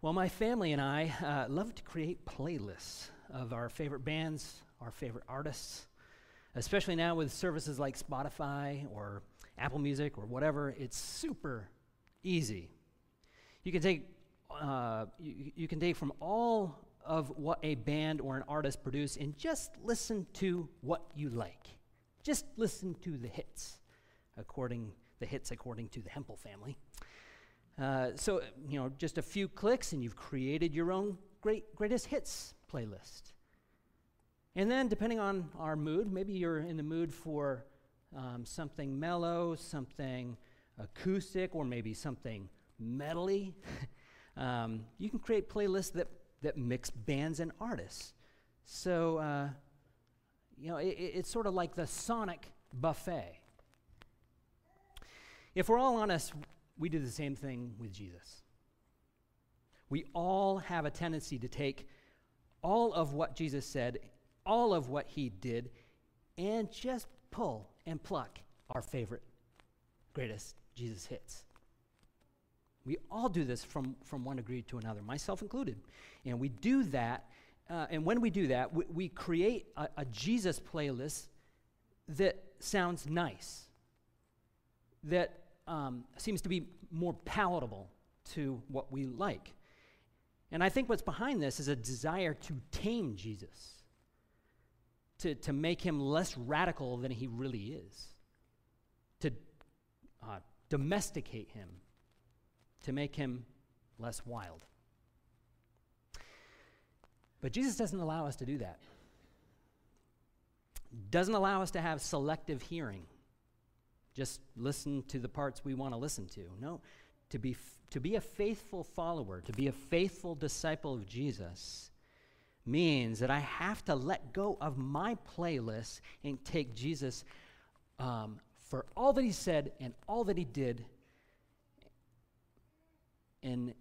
Well, my family and I uh, love to create playlists of our favorite bands, our favorite artists, especially now with services like Spotify or Apple Music or whatever. It's super easy. You can take uh, you, you can take from all of what a band or an artist produce and just listen to what you like. Just listen to the hits, according the hits according to the Hempel family. Uh, so you know, just a few clicks and you've created your own great greatest hits playlist. And then, depending on our mood, maybe you're in the mood for um, something mellow, something acoustic, or maybe something metally. um, you can create playlists that that mix bands and artists. So, uh, you know, it, it's sort of like the sonic buffet. If we're all honest, we do the same thing with Jesus. We all have a tendency to take all of what Jesus said, all of what he did, and just pull and pluck our favorite, greatest Jesus hits. We all do this from, from one degree to another, myself included. And we do that, uh, and when we do that, we, we create a, a Jesus playlist that sounds nice, that um, seems to be more palatable to what we like. And I think what's behind this is a desire to tame Jesus, to, to make him less radical than he really is, to uh, domesticate him to make him less wild. But Jesus doesn't allow us to do that. Doesn't allow us to have selective hearing. Just listen to the parts we want to listen to. No, to be, f- to be a faithful follower, to be a faithful disciple of Jesus, means that I have to let go of my playlist and take Jesus um, for all that he said and all that he did in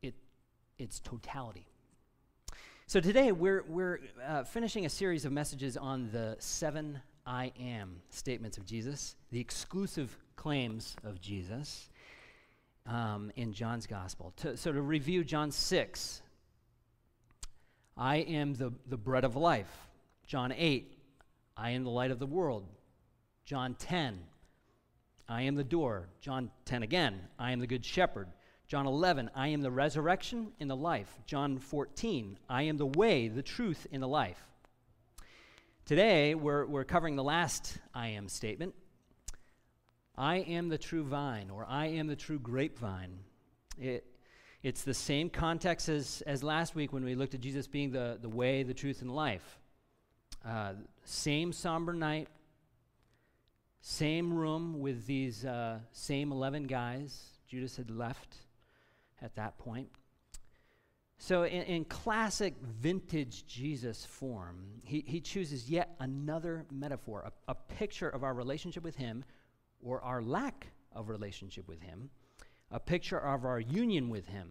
it, its totality. So today we're, we're uh, finishing a series of messages on the seven I am statements of Jesus, the exclusive claims of Jesus um, in John's gospel. To, so to review John 6, I am the, the bread of life. John 8, I am the light of the world. John 10, I am the door. John 10 again, I am the good shepherd. John 11, I am the resurrection and the life. John 14, I am the way, the truth, and the life. Today, we're, we're covering the last I am statement. I am the true vine, or I am the true grapevine. It, it's the same context as, as last week when we looked at Jesus being the, the way, the truth, and life. Uh, same somber night, same room with these uh, same 11 guys. Judas had left at that point. So, in, in, classic vintage Jesus form, he, he chooses yet another metaphor, a, a picture of our relationship with Him or our lack of relationship with Him, a picture of our union with Him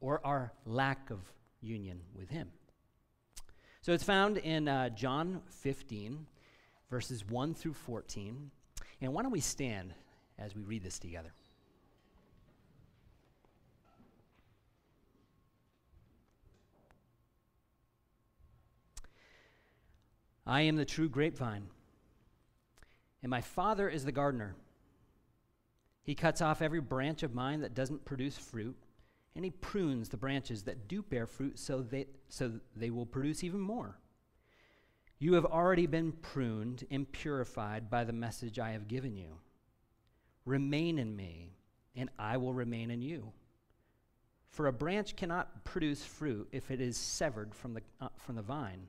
or our lack of union with Him. So, it's found in uh, John 15, verses 1 through 14. And why don't we stand as we read this together? I am the true grapevine, and my Father is the gardener. He cuts off every branch of mine that doesn't produce fruit, and he prunes the branches that do bear fruit so, they, so they will produce even more. You have already been pruned and purified by the message I have given you. Remain in me, and I will remain in you. For a branch cannot produce fruit if it is severed from the, uh, from the vine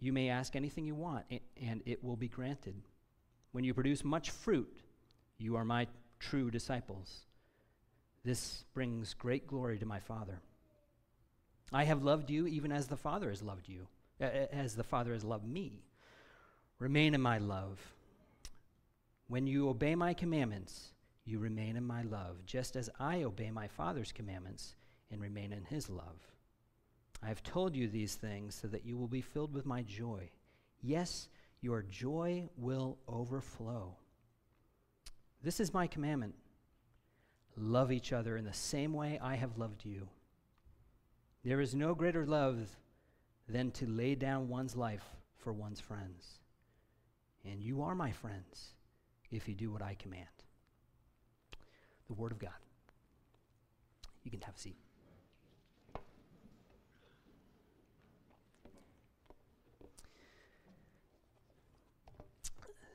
you may ask anything you want, and it will be granted. When you produce much fruit, you are my true disciples. This brings great glory to my Father. I have loved you even as the Father has loved you, as the Father has loved me. Remain in my love. When you obey my commandments, you remain in my love, just as I obey my Father's commandments and remain in his love. I have told you these things so that you will be filled with my joy. Yes, your joy will overflow. This is my commandment love each other in the same way I have loved you. There is no greater love than to lay down one's life for one's friends. And you are my friends if you do what I command. The Word of God. You can have a seat.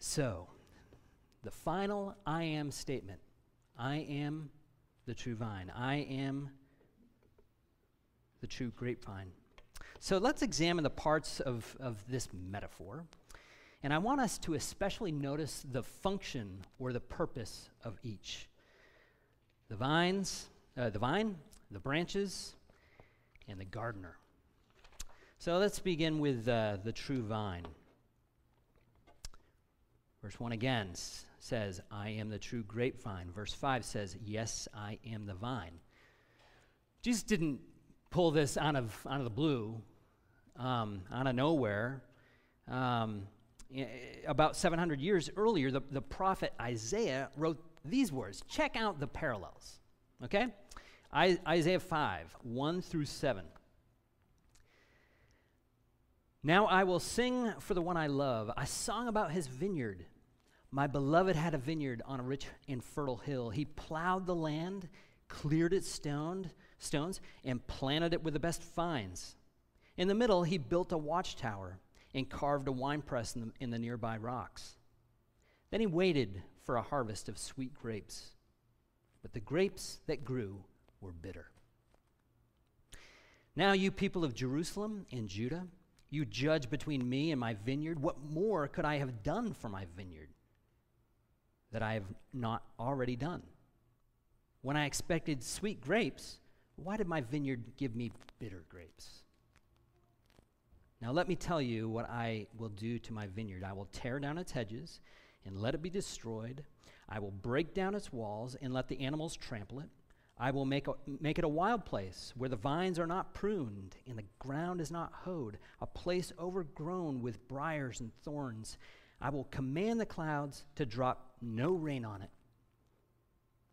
So, the final I am statement I am the true vine. I am the true grapevine. So let's examine the parts of, of this metaphor. And I want us to especially notice the function or the purpose of each the vines, uh, the vine, the branches, and the gardener. So let's begin with uh, the true vine. Verse 1 again says, I am the true grapevine. Verse 5 says, Yes, I am the vine. Jesus didn't pull this out of, out of the blue, um, out of nowhere. Um, about 700 years earlier, the, the prophet Isaiah wrote these words. Check out the parallels, okay? I, Isaiah 5, 1 through 7. Now I will sing for the one I love, a song about his vineyard. My beloved had a vineyard on a rich and fertile hill. He plowed the land, cleared its stoned, stones, and planted it with the best vines. In the middle, he built a watchtower and carved a winepress in in the nearby rocks. Then he waited for a harvest of sweet grapes. But the grapes that grew were bitter. Now, you people of Jerusalem and Judah, you judge between me and my vineyard. What more could I have done for my vineyard? That I have not already done? When I expected sweet grapes, why did my vineyard give me bitter grapes? Now, let me tell you what I will do to my vineyard. I will tear down its hedges and let it be destroyed. I will break down its walls and let the animals trample it. I will make, a, make it a wild place where the vines are not pruned and the ground is not hoed, a place overgrown with briars and thorns. I will command the clouds to drop no rain on it.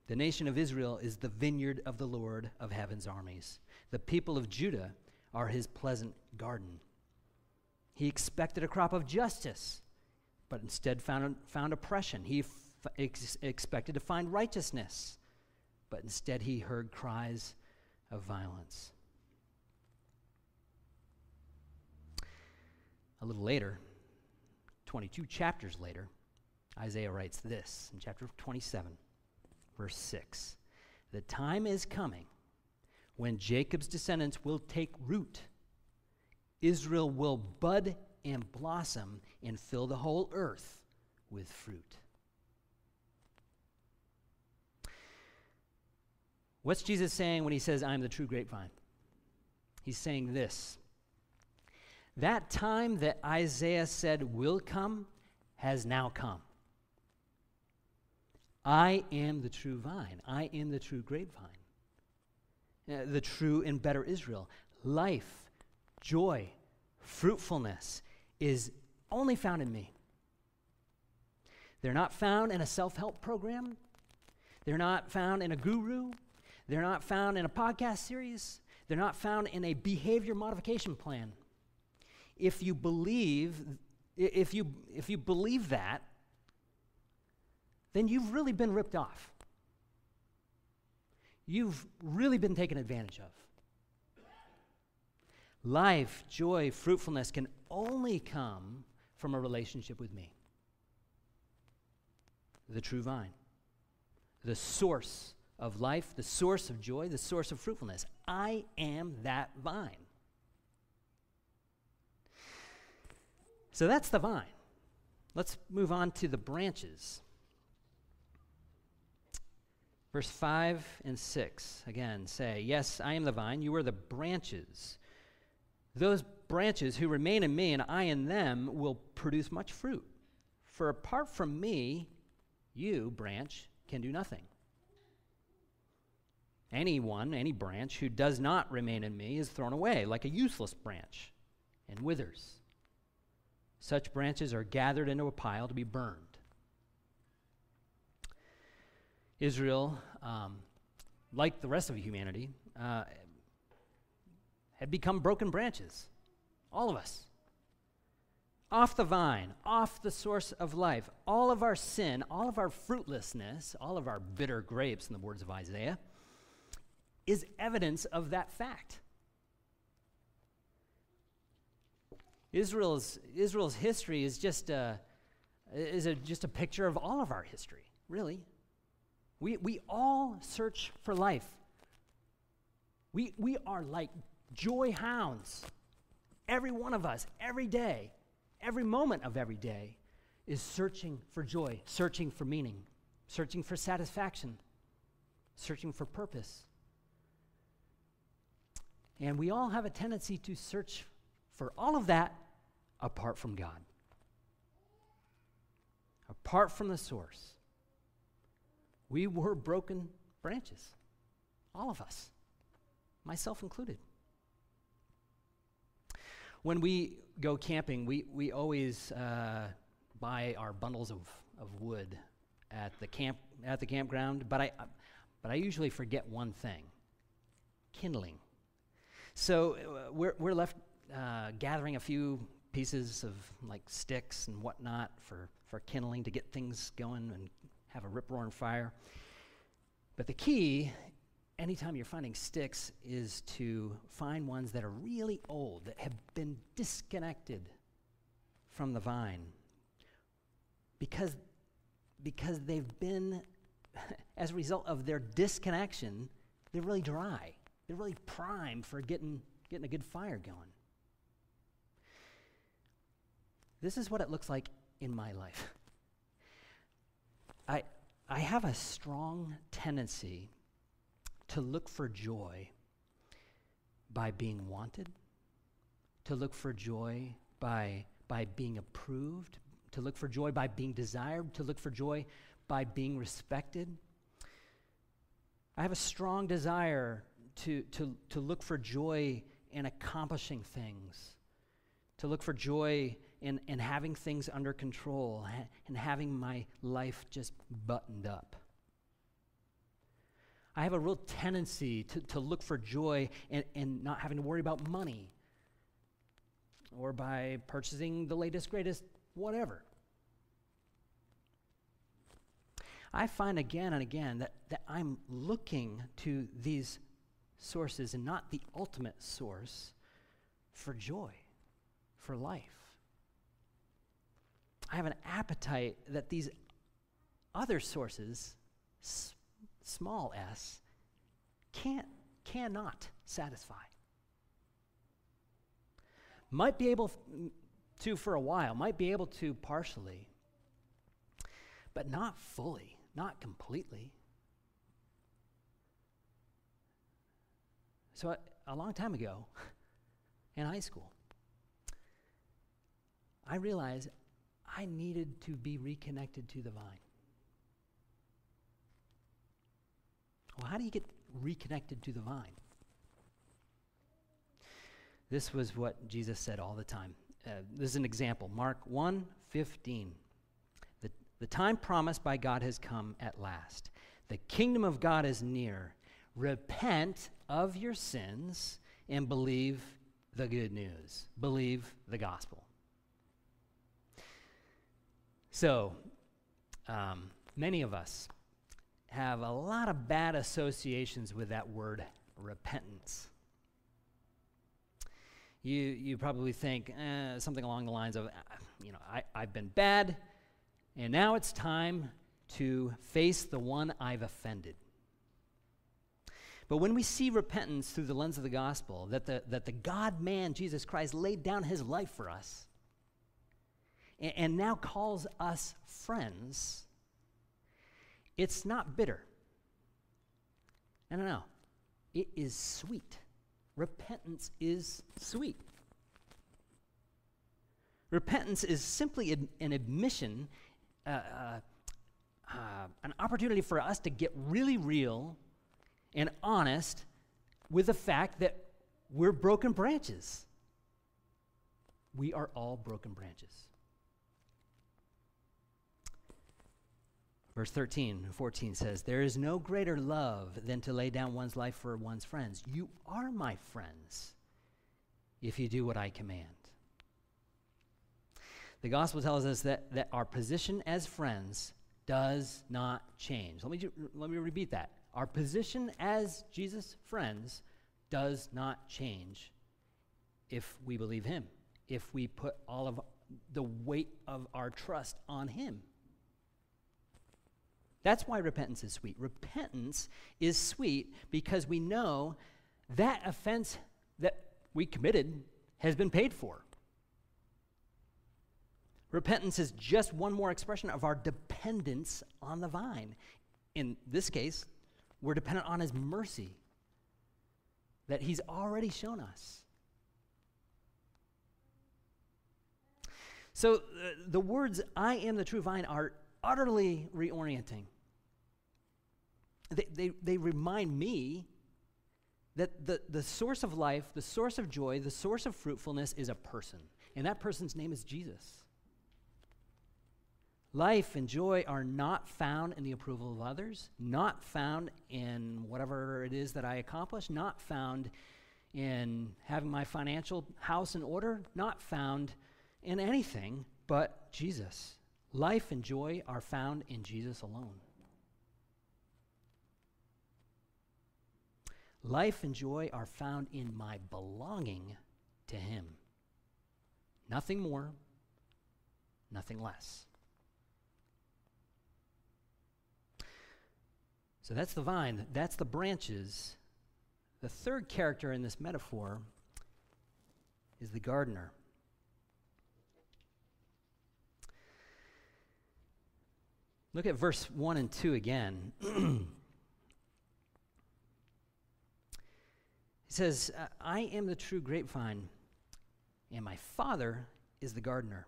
The nation of Israel is the vineyard of the Lord of heaven's armies. The people of Judah are his pleasant garden. He expected a crop of justice, but instead found, found oppression. He f- ex- expected to find righteousness, but instead he heard cries of violence. A little later, 22 chapters later, Isaiah writes this in chapter 27, verse 6 The time is coming when Jacob's descendants will take root. Israel will bud and blossom and fill the whole earth with fruit. What's Jesus saying when he says, I'm the true grapevine? He's saying this That time that Isaiah said will come has now come. I am the true vine. I am the true grapevine. Uh, the true and better Israel. Life, joy, fruitfulness is only found in me. They're not found in a self help program. They're not found in a guru. They're not found in a podcast series. They're not found in a behavior modification plan. If you believe, if you, if you believe that, then you've really been ripped off. You've really been taken advantage of. Life, joy, fruitfulness can only come from a relationship with me, the true vine, the source of life, the source of joy, the source of fruitfulness. I am that vine. So that's the vine. Let's move on to the branches. Verse 5 and 6 again say, Yes, I am the vine, you are the branches. Those branches who remain in me and I in them will produce much fruit. For apart from me, you, branch, can do nothing. Anyone, any branch who does not remain in me is thrown away like a useless branch and withers. Such branches are gathered into a pile to be burned. Israel, um, like the rest of humanity, uh, had become broken branches. All of us. Off the vine, off the source of life. All of our sin, all of our fruitlessness, all of our bitter grapes, in the words of Isaiah, is evidence of that fact. Israel's, Israel's history is just a, is a, just a picture of all of our history, really. We, we all search for life. We, we are like joy hounds. Every one of us, every day, every moment of every day, is searching for joy, searching for meaning, searching for satisfaction, searching for purpose. And we all have a tendency to search for all of that apart from God, apart from the source. We were broken branches, all of us, myself included. When we go camping, we, we always uh, buy our bundles of, of wood at the camp at the campground, but I, but I usually forget one thing: kindling. So uh, we're, we're left uh, gathering a few pieces of like sticks and whatnot for, for kindling to get things going and have a rip roaring fire. But the key, anytime you're finding sticks, is to find ones that are really old, that have been disconnected from the vine. Because, because they've been, as a result of their disconnection, they're really dry. They're really prime for getting, getting a good fire going. This is what it looks like in my life. I, I have a strong tendency to look for joy by being wanted, to look for joy by, by being approved, to look for joy by being desired, to look for joy by being respected. I have a strong desire to, to, to look for joy in accomplishing things, to look for joy in, in having things under control and having my life just buttoned up. I have a real tendency to, to look for joy and, and not having to worry about money or by purchasing the latest, greatest, whatever. I find again and again that, that I'm looking to these sources and not the ultimate source for joy, for life. I have an appetite that these other sources, s- small s, can't, cannot satisfy. Might be able to for a while, might be able to partially, but not fully, not completely. So, a, a long time ago, in high school, I realized I needed to be reconnected to the vine. Well, how do you get reconnected to the vine? This was what Jesus said all the time. Uh, this is an example. Mark 1 15. The, the time promised by God has come at last. The kingdom of God is near. Repent of your sins and believe the good news. Believe the gospel. So, um, many of us have a lot of bad associations with that word repentance. You, you probably think eh, something along the lines of, ah, you know, I, I've been bad, and now it's time to face the one I've offended. But when we see repentance through the lens of the gospel, that the, that the God man, Jesus Christ, laid down his life for us, and, and now calls us friends, it's not bitter. No, no, no. It is sweet. Repentance is sweet. Repentance is simply an, admission, uh, uh, uh, an opportunity for us to get really real and honest with the fact that we're broken branches. We are all broken branches. Verse 13 and 14 says, There is no greater love than to lay down one's life for one's friends. You are my friends if you do what I command. The gospel tells us that, that our position as friends does not change. Let me, let me repeat that. Our position as Jesus' friends does not change if we believe him, if we put all of the weight of our trust on him. That's why repentance is sweet. Repentance is sweet because we know that offense that we committed has been paid for. Repentance is just one more expression of our dependence on the vine. In this case, we're dependent on his mercy that he's already shown us. So uh, the words, I am the true vine, are utterly reorienting. They, they, they remind me that the, the source of life, the source of joy, the source of fruitfulness is a person. And that person's name is Jesus. Life and joy are not found in the approval of others, not found in whatever it is that I accomplish, not found in having my financial house in order, not found in anything but Jesus. Life and joy are found in Jesus alone. Life and joy are found in my belonging to Him. Nothing more, nothing less. So that's the vine, that's the branches. The third character in this metaphor is the gardener. Look at verse 1 and 2 again. he says, I am the true grapevine, and my Father is the gardener.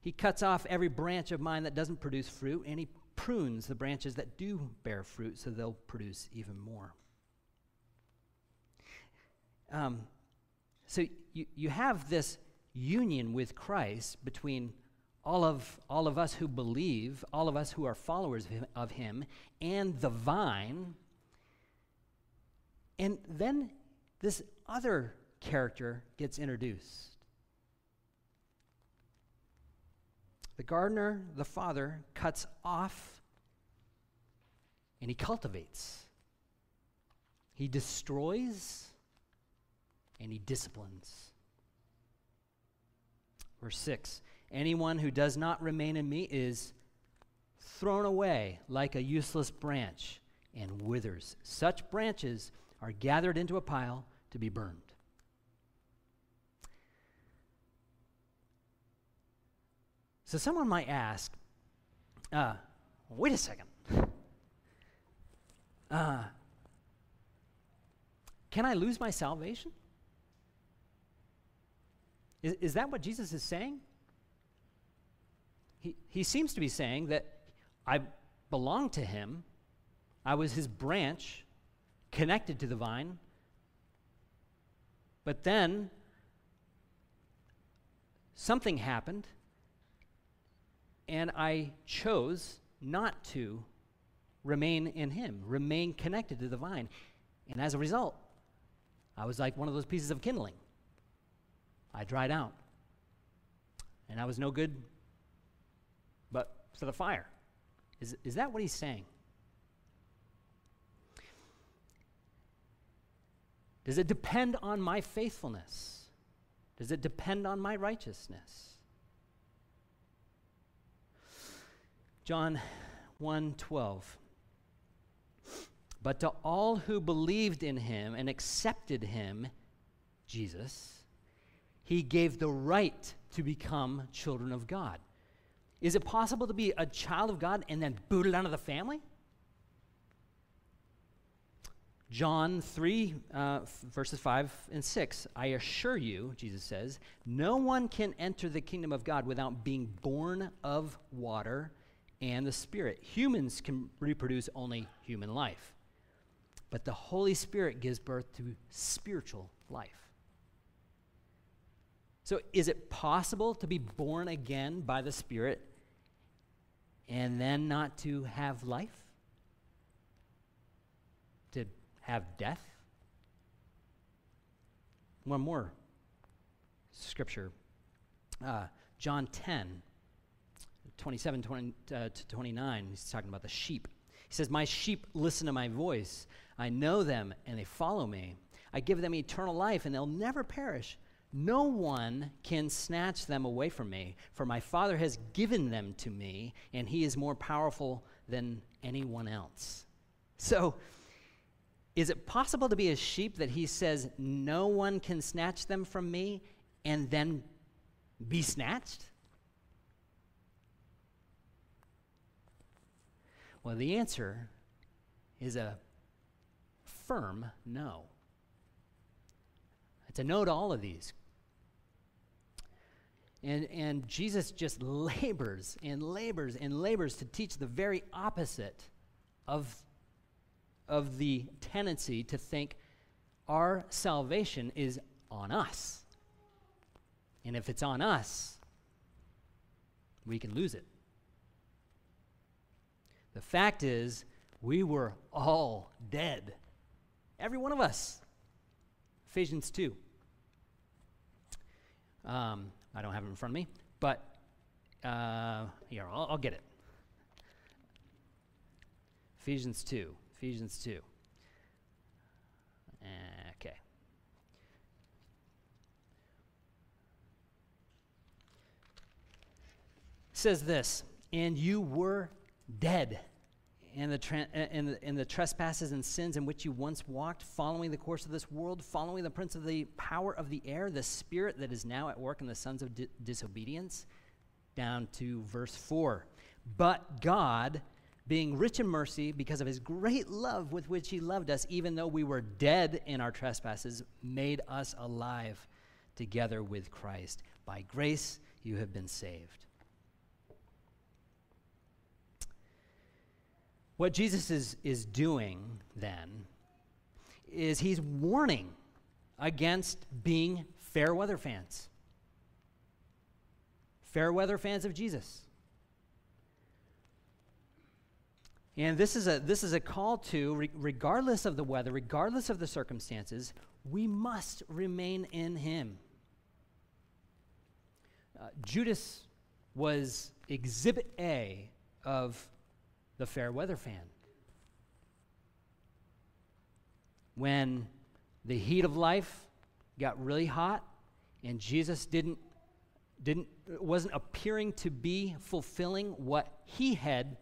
He cuts off every branch of mine that doesn't produce fruit, and he prunes the branches that do bear fruit so they'll produce even more. Um, so you, you have this union with Christ between all of, all of us who believe, all of us who are followers of him, of him, and the vine. And then this other character gets introduced. The gardener, the father, cuts off and he cultivates. He destroys and he disciplines. Verse 6 Anyone who does not remain in me is thrown away like a useless branch and withers. Such branches are gathered into a pile to be burned. So someone might ask, uh, wait a second. Uh, can I lose my salvation? Is, is that what Jesus is saying? He, he seems to be saying that I belong to him, I was his branch connected to the vine, but then something happened and I chose not to remain in Him, remain connected to the vine. And as a result, I was like one of those pieces of kindling. I dried out. And I was no good but for the fire. Is, is that what he's saying? Does it depend on my faithfulness? Does it depend on my righteousness? John 1:12 But to all who believed in him and accepted him Jesus he gave the right to become children of God. Is it possible to be a child of God and then booted out of the family? John 3, uh, verses 5 and 6. I assure you, Jesus says, no one can enter the kingdom of God without being born of water and the Spirit. Humans can reproduce only human life, but the Holy Spirit gives birth to spiritual life. So, is it possible to be born again by the Spirit and then not to have life? To have death? One more scripture uh, John 10, 27 20, uh, to 29. He's talking about the sheep. He says, My sheep listen to my voice. I know them, and they follow me. I give them eternal life, and they'll never perish. No one can snatch them away from me, for my Father has given them to me, and he is more powerful than anyone else. So, is it possible to be a sheep that he says, No one can snatch them from me, and then be snatched? Well, the answer is a firm no. It's a no to all of these. And, and Jesus just labors and labors and labors to teach the very opposite of, of the tendency to think our salvation is on us. And if it's on us, we can lose it. The fact is, we were all dead. Every one of us. Ephesians 2. Um, I don't have it in front of me, but uh, here, I'll, I'll get it. Ephesians 2. Ephesians 2. Okay. says this, and you were dead in the, tra- uh, in, the, in the trespasses and sins in which you once walked, following the course of this world, following the prince of the power of the air, the spirit that is now at work in the sons of di- disobedience, down to verse 4. But God, being rich in mercy, because of his great love with which he loved us, even though we were dead in our trespasses, made us alive together with Christ. By grace you have been saved. What Jesus is, is doing then is he's warning against being fair weather fans. Fair weather fans of Jesus. And this is a, this is a call to, re- regardless of the weather, regardless of the circumstances, we must remain in him. Uh, Judas was exhibit A of the fair weather fan. When the heat of life got really hot and Jesus didn't didn't wasn't appearing to be fulfilling what he had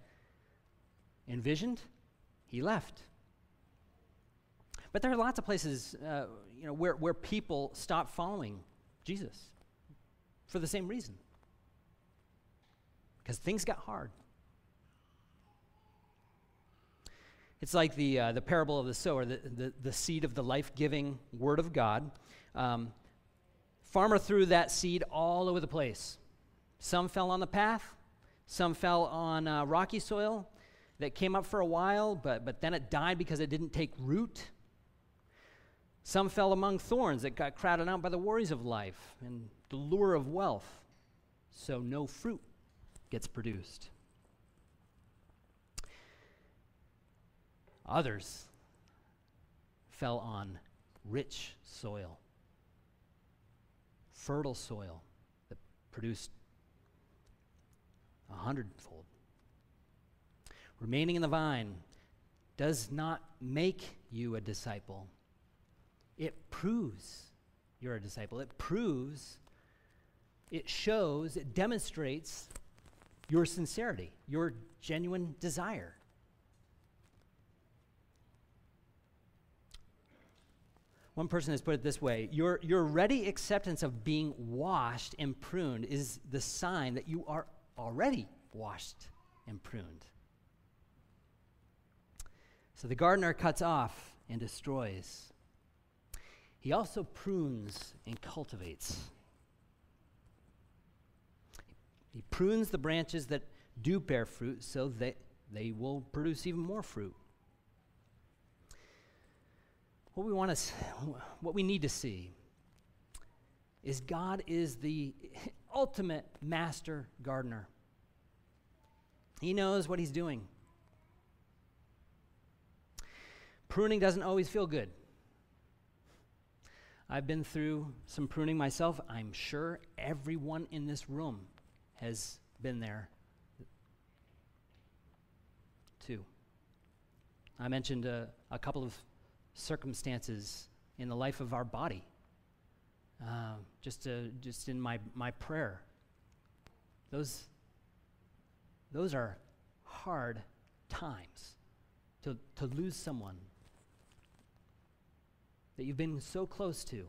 envisioned, he left. But there are lots of places, uh, you know, where, where people stop following Jesus for the same reason. Because things got hard. It's like the, uh, the parable of the sower, the, the, the seed of the life giving word of God. Um, farmer threw that seed all over the place. Some fell on the path, some fell on uh, rocky soil that came up for a while, but, but then it died because it didn't take root. Some fell among thorns that got crowded out by the worries of life and the lure of wealth, so no fruit gets produced. Others fell on rich soil, fertile soil that produced a hundredfold. Remaining in the vine does not make you a disciple, it proves you're a disciple. It proves, it shows, it demonstrates your sincerity, your genuine desire. One person has put it this way your, your ready acceptance of being washed and pruned is the sign that you are already washed and pruned. So the gardener cuts off and destroys. He also prunes and cultivates. He prunes the branches that do bear fruit so that they will produce even more fruit. What we want to, what we need to see is God is the ultimate master gardener. He knows what he's doing. Pruning doesn't always feel good. I've been through some pruning myself. I'm sure everyone in this room has been there too. I mentioned a, a couple of circumstances in the life of our body, uh, just, uh, just in my, my prayer. Those, those are hard times to, to lose someone that you've been so close to.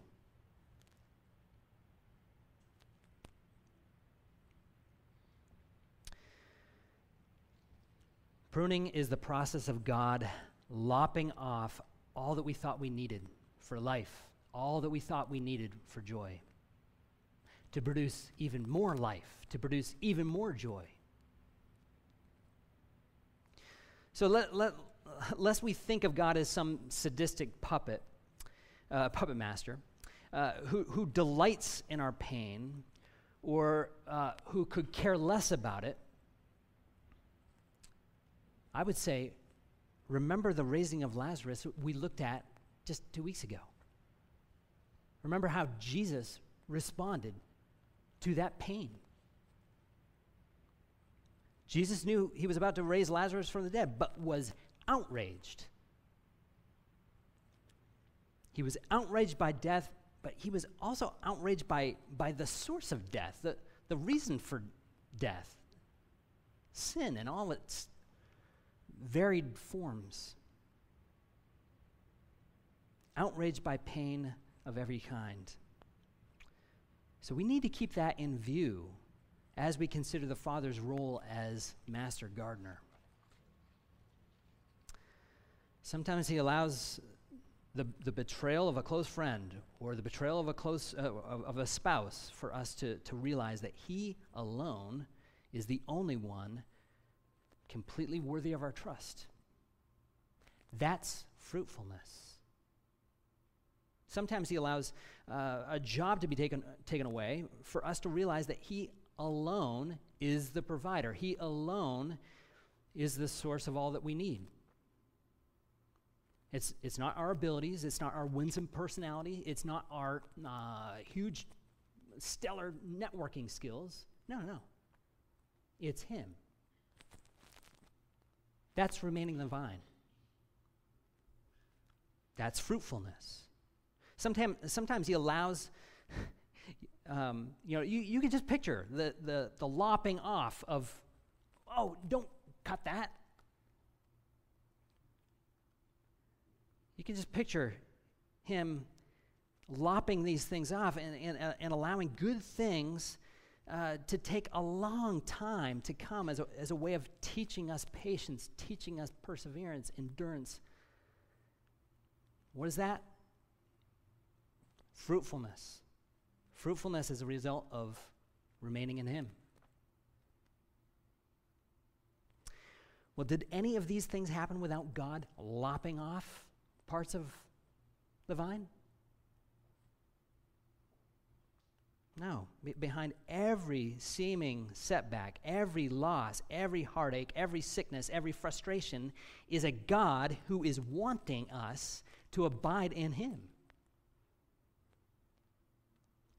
Pruning is the process of God lopping off all that we thought we needed for life, all that we thought we needed for joy, to produce even more life, to produce even more joy. So let, let, lest we think of God as some sadistic puppet, uh, puppet master, uh, who, who delights in our pain or uh, who could care less about it, I would say, remember the raising of Lazarus we looked at just two weeks ago. Remember how Jesus responded to that pain. Jesus knew he was about to raise Lazarus from the dead, but was outraged. He was outraged by death, but he was also outraged by, by the source of death, the, the reason for death sin and all its varied forms. Outraged by pain of every kind. So we need to keep that in view as we consider the Father's role as master gardener. Sometimes he allows the, the betrayal of a close friend or the betrayal of a close uh, of, of a spouse for us to, to realize that he alone is the only one completely worthy of our trust. That's fruitfulness. Sometimes He allows uh, a job to be taken, taken away for us to realize that He alone is the provider, He alone is the source of all that we need. It's, it's not our abilities, it's not our winsome personality, it's not our uh, huge, stellar networking skills. No, no. It's Him. That's remaining the vine. That's fruitfulness. Sometimes, sometimes he allows, um, you know, you, you can just picture the, the, the lopping off of, oh, don't cut that. You can just picture him lopping these things off and, and, and allowing good things uh, to take a long time to come as a, as a way of teaching us patience, teaching us perseverance, endurance. What is that? Fruitfulness. Fruitfulness is a result of remaining in Him. Well, did any of these things happen without God lopping off parts of the vine? No. Be- behind every seeming setback, every loss, every heartache, every sickness, every frustration is a God who is wanting us to abide in Him,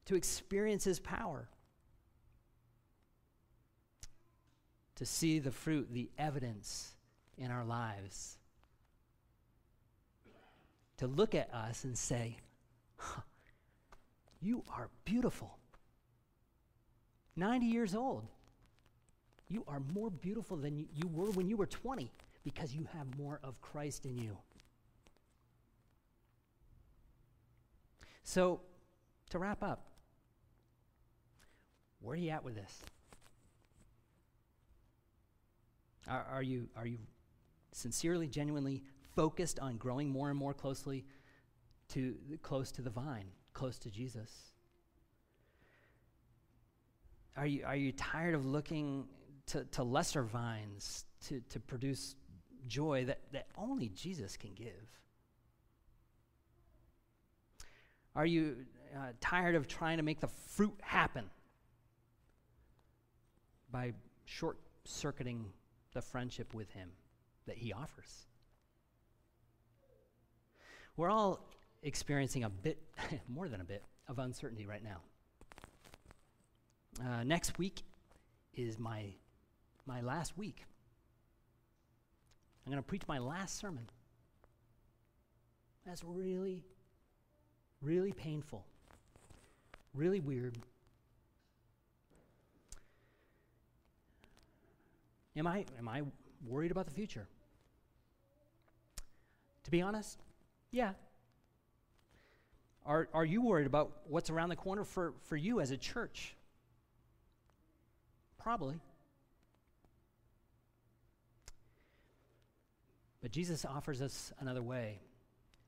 to experience His power, to see the fruit, the evidence in our lives, to look at us and say, huh, You are beautiful. 90 years old. You are more beautiful than you were when you were 20 because you have more of Christ in you. So, to wrap up, where are you at with this? Are, are, you, are you sincerely, genuinely focused on growing more and more closely to close to the vine, close to Jesus? Are you, are you tired of looking to, to lesser vines to, to produce joy that, that only Jesus can give? Are you uh, tired of trying to make the fruit happen by short circuiting the friendship with Him that He offers? We're all experiencing a bit, more than a bit, of uncertainty right now. Uh, next week is my, my last week. I'm going to preach my last sermon. That's really, really painful, really weird. Am I, am I worried about the future? To be honest, yeah. Are, are you worried about what's around the corner for, for you as a church? Probably. But Jesus offers us another way.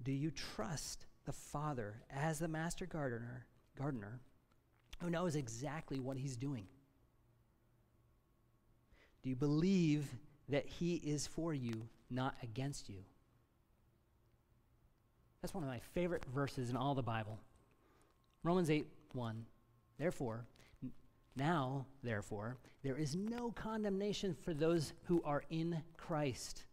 Do you trust the Father as the master gardener, gardener who knows exactly what he's doing? Do you believe that he is for you, not against you? That's one of my favorite verses in all the Bible. Romans 8 1. Therefore, now, therefore, there is no condemnation for those who are in Christ.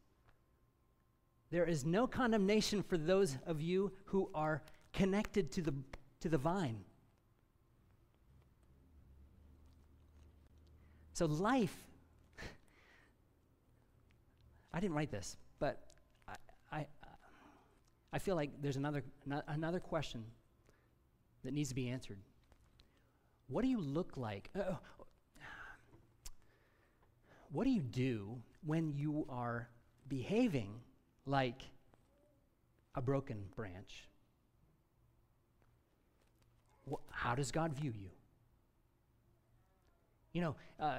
There is no condemnation for those of you who are connected to the, to the vine. So, life, I didn't write this, but I feel like there's another, another question that needs to be answered. What do you look like? Uh, what do you do when you are behaving like a broken branch? Wh- how does God view you? You know, uh,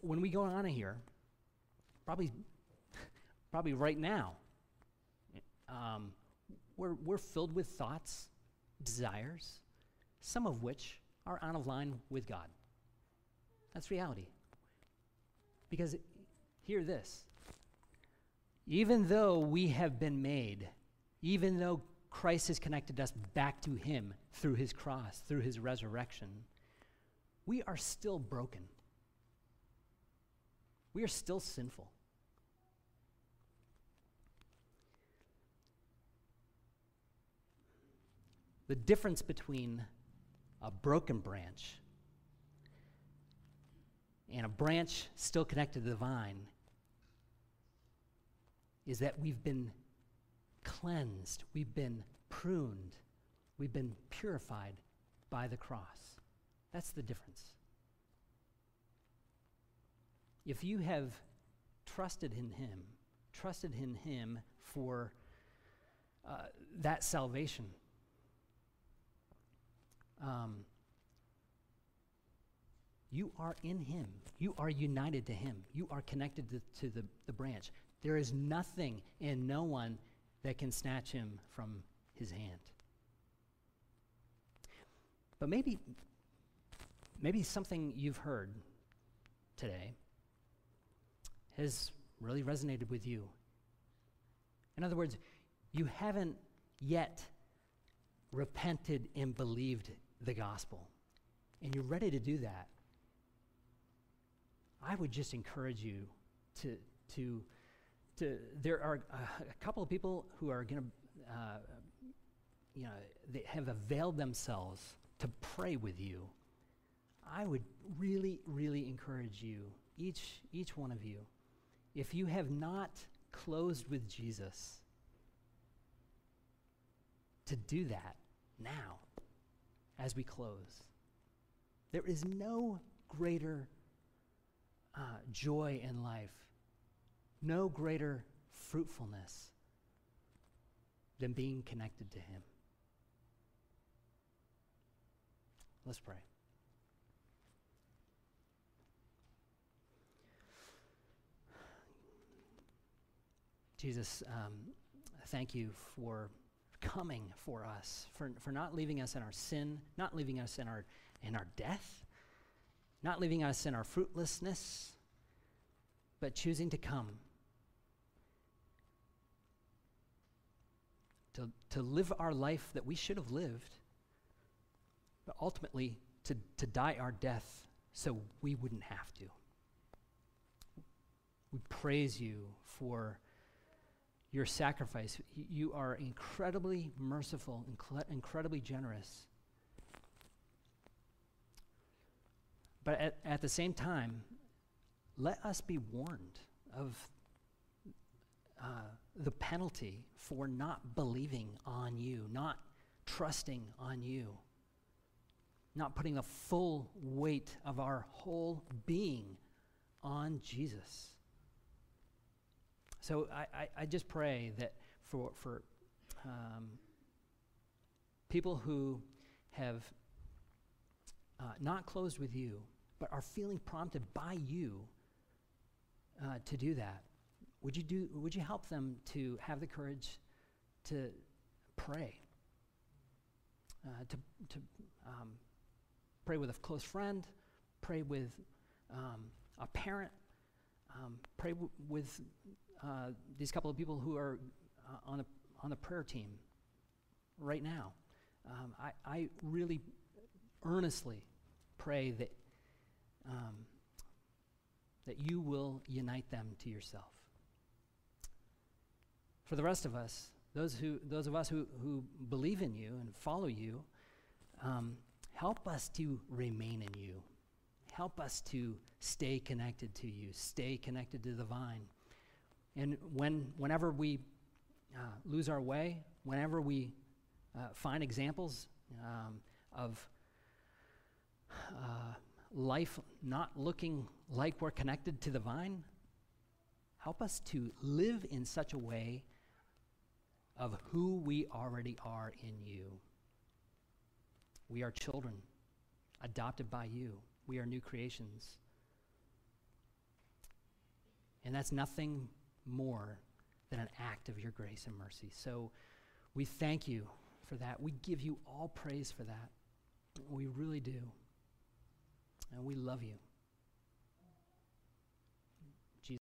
when we go on here, probably, probably right now, um, we're, we're filled with thoughts, desires, some of which are out of line with God. That's reality. Because hear this even though we have been made, even though Christ has connected us back to Him through His cross, through His resurrection, we are still broken. We are still sinful. The difference between a broken branch and a branch still connected to the vine is that we've been cleansed, we've been pruned, we've been purified by the cross. That's the difference. If you have trusted in Him, trusted in Him for uh, that salvation, um, you are in Him. You are united to Him. You are connected to, to the, the branch. There is nothing and no one that can snatch him from his hand. But maybe, maybe something you've heard today has really resonated with you. In other words, you haven't yet repented and believed the gospel, and you're ready to do that. I would just encourage you to, to to, there are a couple of people who are going to, uh, you know, they have availed themselves to pray with you. I would really, really encourage you, each, each one of you, if you have not closed with Jesus, to do that now as we close. There is no greater uh, joy in life no greater fruitfulness than being connected to Him. Let's pray. Jesus, um, thank you for coming for us, for, for not leaving us in our sin, not leaving us in our, in our death, not leaving us in our fruitlessness, but choosing to come. To, to live our life that we should have lived, but ultimately to, to die our death so we wouldn't have to. We praise you for your sacrifice. You are incredibly merciful, incredibly generous. But at, at the same time, let us be warned of uh, the penalty for not believing on you, not trusting on you, not putting the full weight of our whole being on Jesus. So I, I, I just pray that for, for um, people who have uh, not closed with you, but are feeling prompted by you uh, to do that, would you, do, would you help them to have the courage to pray? Uh, to to um, pray with a close friend, pray with um, a parent, um, pray w- with uh, these couple of people who are uh, on, the, on the prayer team right now. Um, I, I really earnestly pray that, um, that you will unite them to yourself. For the rest of us, those, who, those of us who, who believe in you and follow you, um, help us to remain in you. Help us to stay connected to you, stay connected to the vine. And when, whenever we uh, lose our way, whenever we uh, find examples um, of uh, life not looking like we're connected to the vine, help us to live in such a way of who we already are in you. We are children adopted by you. We are new creations. And that's nothing more than an act of your grace and mercy. So we thank you for that. We give you all praise for that. We really do. And we love you.